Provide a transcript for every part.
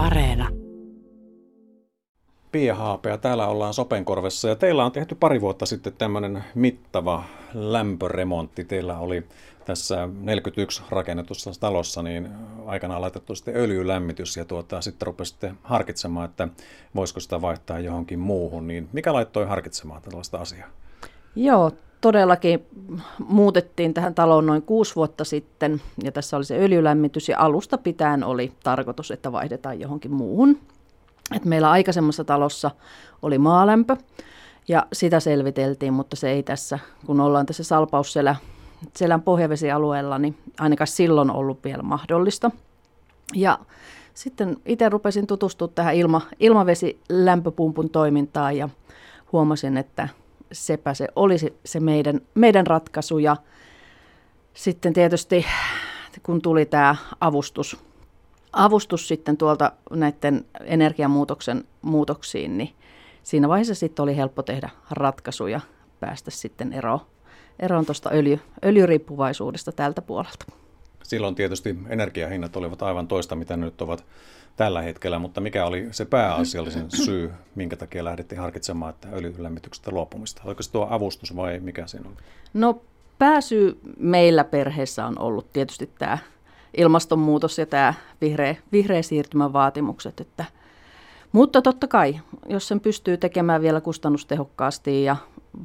Areena. Pia Haapea, täällä ollaan Sopenkorvessa ja teillä on tehty pari vuotta sitten tämmöinen mittava lämpöremontti. Teillä oli tässä 41 rakennetussa talossa niin aikanaan laitettu sitten öljylämmitys ja tuota, sitten rupesitte harkitsemaan, että voisiko sitä vaihtaa johonkin muuhun. Niin mikä laittoi harkitsemaan tällaista asiaa? Joo, todellakin muutettiin tähän taloon noin kuusi vuotta sitten ja tässä oli se öljylämmitys ja alusta pitäen oli tarkoitus, että vaihdetaan johonkin muuhun. Et meillä aikaisemmassa talossa oli maalämpö ja sitä selviteltiin, mutta se ei tässä, kun ollaan tässä salpausselä selän pohjavesialueella, niin ainakaan silloin ollut vielä mahdollista. Ja sitten itse rupesin tutustumaan tähän ilma, ilmavesilämpöpumpun toimintaan ja huomasin, että sepä se olisi se meidän, meidän ratkaisu. Ja sitten tietysti kun tuli tämä avustus, avustus sitten tuolta näiden energiamuutoksen muutoksiin, niin siinä vaiheessa sitten oli helppo tehdä ratkaisuja päästä sitten eroon, eroon tuosta öljy, öljyriippuvaisuudesta tältä puolelta. Silloin tietysti energiahinnat olivat aivan toista, mitä nyt ovat tällä hetkellä, mutta mikä oli se pääasiallisen syy, minkä takia lähdettiin harkitsemaan, että öljylämmityksestä luopumista? Oliko se tuo avustus vai mikä siinä oli? No pääsy meillä perheessä on ollut tietysti tämä ilmastonmuutos ja tämä vihreä, vihreä siirtymän vaatimukset. Että, mutta totta kai, jos sen pystyy tekemään vielä kustannustehokkaasti ja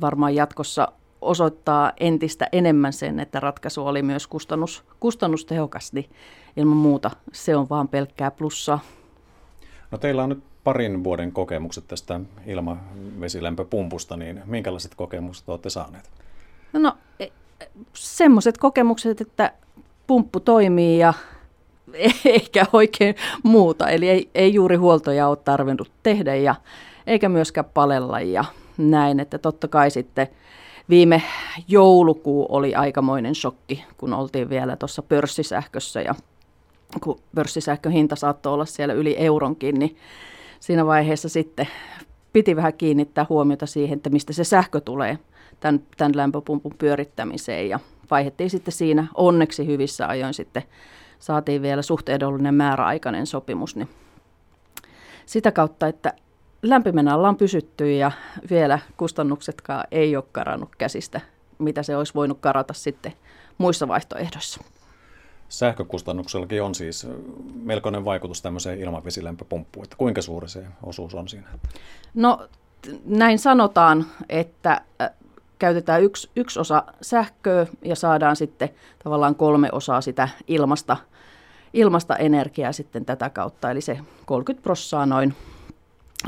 varmaan jatkossa osoittaa entistä enemmän sen, että ratkaisu oli myös kustannus, kustannustehokas, niin ilman muuta se on vaan pelkkää plussaa. No teillä on nyt parin vuoden kokemukset tästä ilmavesilämpöpumpusta, niin minkälaiset kokemukset olette saaneet? No e, semmoiset kokemukset, että pumppu toimii ja eikä oikein muuta. Eli ei, ei juuri huoltoja ole tarvinnut tehdä ja eikä myöskään palella ja näin. Että totta kai sitten viime joulukuu oli aikamoinen shokki, kun oltiin vielä tuossa pörssisähkössä ja kun pörssisähkön hinta saattoi olla siellä yli euronkin, niin siinä vaiheessa sitten piti vähän kiinnittää huomiota siihen, että mistä se sähkö tulee tämän, tämän lämpöpumpun pyörittämiseen. Ja vaihdettiin sitten siinä onneksi hyvissä ajoin sitten saatiin vielä suhteellinen määräaikainen sopimus, niin sitä kautta, että lämpimänä ollaan pysytty ja vielä kustannuksetkaan ei ole karannut käsistä, mitä se olisi voinut karata sitten muissa vaihtoehdoissa. Sähkökustannuksellakin on siis melkoinen vaikutus tämmöiseen ilmavesilämpöpumppuun, että kuinka suuri se osuus on siinä? No näin sanotaan, että käytetään yksi, yksi osa sähköä ja saadaan sitten tavallaan kolme osaa sitä ilmasta, ilmasta energiaa sitten tätä kautta. Eli se 30 prossaa noin,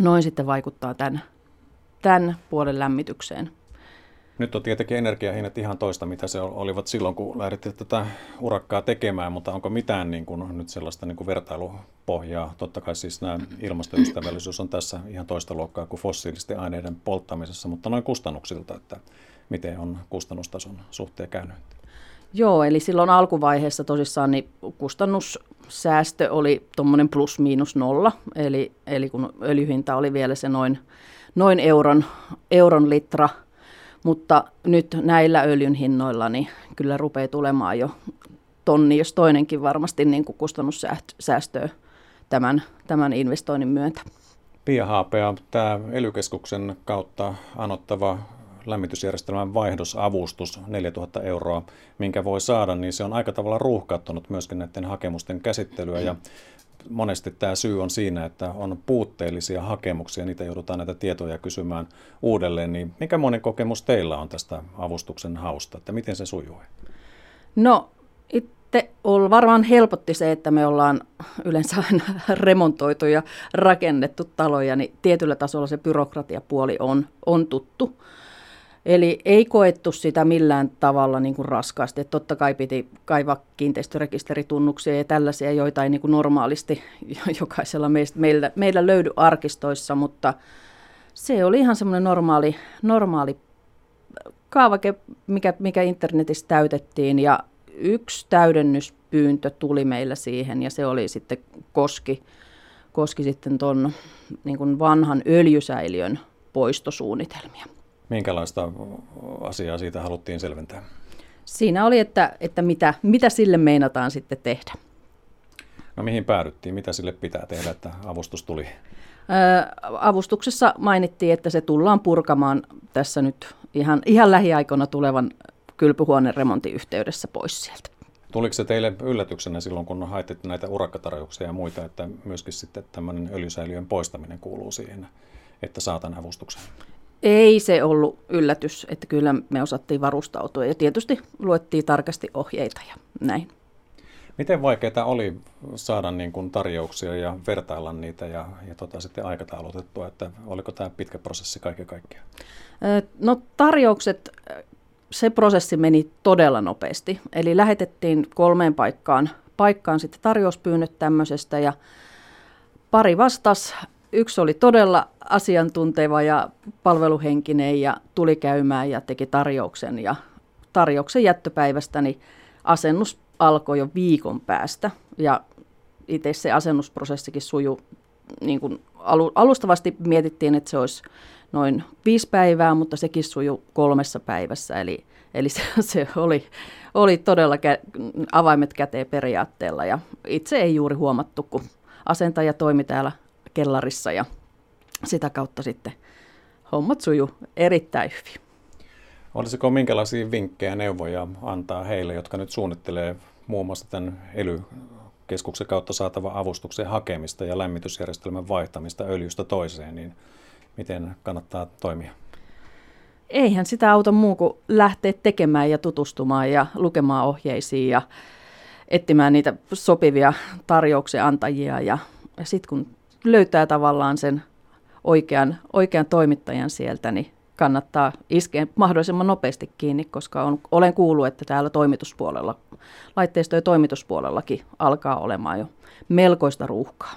noin sitten vaikuttaa tämän, tämän puolen lämmitykseen. Nyt on tietenkin energiahinnat ihan toista, mitä se olivat silloin, kun lähdettiin tätä urakkaa tekemään, mutta onko mitään niin kuin, nyt sellaista niin kuin vertailupohjaa? Totta kai siis nämä ilmastoystävällisyys on tässä ihan toista luokkaa kuin fossiilisten aineiden polttamisessa, mutta noin kustannuksilta, että miten on kustannustason suhteen käynyt? Joo, eli silloin alkuvaiheessa tosissaan niin kustannussäästö oli tuommoinen plus miinus nolla, eli, eli kun öljyhinta oli vielä se noin, noin euron, euron litra – mutta nyt näillä öljyn hinnoilla niin kyllä rupeaa tulemaan jo tonni, jos toinenkin varmasti niin kuin kustannussäästöä tämän, tämän investoinnin myöntä. Pia Haapea, tämä ely kautta anottava lämmitysjärjestelmän vaihdosavustus 4000 euroa, minkä voi saada, niin se on aika tavalla ruuhkauttanut myöskin näiden hakemusten käsittelyä ja monesti tämä syy on siinä, että on puutteellisia hakemuksia, niitä joudutaan näitä tietoja kysymään uudelleen, niin mikä monen kokemus teillä on tästä avustuksen hausta, että miten se sujuu? No itse varmaan helpotti se, että me ollaan yleensä aina remontoitu ja rakennettu taloja, niin tietyllä tasolla se byrokratiapuoli on, on tuttu. Eli ei koettu sitä millään tavalla niin kuin raskaasti. Että totta kai piti kaivaa kiinteistörekisteritunnuksia ja tällaisia, joita ei niin kuin normaalisti jokaisella meistä, meillä, meillä löydy arkistoissa, mutta se oli ihan semmoinen normaali, normaali kaavake, mikä, mikä internetissä täytettiin ja yksi täydennyspyyntö tuli meillä siihen ja se oli sitten koski, koski sitten tuon niin vanhan öljysäiliön poistosuunnitelmia. Minkälaista asiaa siitä haluttiin selventää? Siinä oli, että, että mitä, mitä sille meinataan sitten tehdä. No mihin päädyttiin? Mitä sille pitää tehdä, että avustus tuli? Avustuksessa mainittiin, että se tullaan purkamaan tässä nyt ihan, ihan lähiaikoina tulevan kylpyhuoneen remontin yhteydessä pois sieltä. Tuliko se teille yllätyksenä silloin, kun haitte näitä urakkatarjouksia ja muita, että myöskin sitten tämmöinen öljysäiliön poistaminen kuuluu siihen, että saatan avustuksen? Ei se ollut yllätys, että kyllä me osattiin varustautua ja tietysti luettiin tarkasti ohjeita ja näin. Miten vaikeaa oli saada niin kuin tarjouksia ja vertailla niitä ja, ja tota, sitten aikataulutettua, että oliko tämä pitkä prosessi kaiken kaikkiaan? No tarjoukset, se prosessi meni todella nopeasti. Eli lähetettiin kolmeen paikkaan, paikkaan sitten tarjouspyynnöt tämmöisestä ja pari vastas. Yksi oli todella asiantunteva ja palveluhenkinen ja tuli käymään ja teki tarjouksen. Ja tarjouksen jättöpäivästäni asennus alkoi jo viikon päästä ja itse se asennusprosessikin sujui niin kuin alustavasti mietittiin, että se olisi noin viisi päivää, mutta sekin sujui kolmessa päivässä. Eli, eli se, se oli, oli todella kä- avaimet käteen periaatteella ja itse ei juuri huomattu, kun asentaja toimi täällä kellarissa ja sitä kautta sitten hommat suju erittäin hyvin. Olisiko minkälaisia vinkkejä, neuvoja antaa heille, jotka nyt suunnittelee muun muassa tämän ELY-keskuksen kautta saatavan avustuksen hakemista ja lämmitysjärjestelmän vaihtamista öljystä toiseen, niin miten kannattaa toimia? Eihän sitä auta muu kuin lähteä tekemään ja tutustumaan ja lukemaan ohjeisiin ja etsimään niitä sopivia tarjouksia antajia ja, ja sitten kun löytää tavallaan sen oikean, oikean toimittajan sieltä, niin kannattaa iskeä mahdollisimman nopeasti kiinni, koska on, olen kuullut, että täällä toimituspuolella, laitteisto- ja toimituspuolellakin alkaa olemaan jo melkoista ruuhkaa.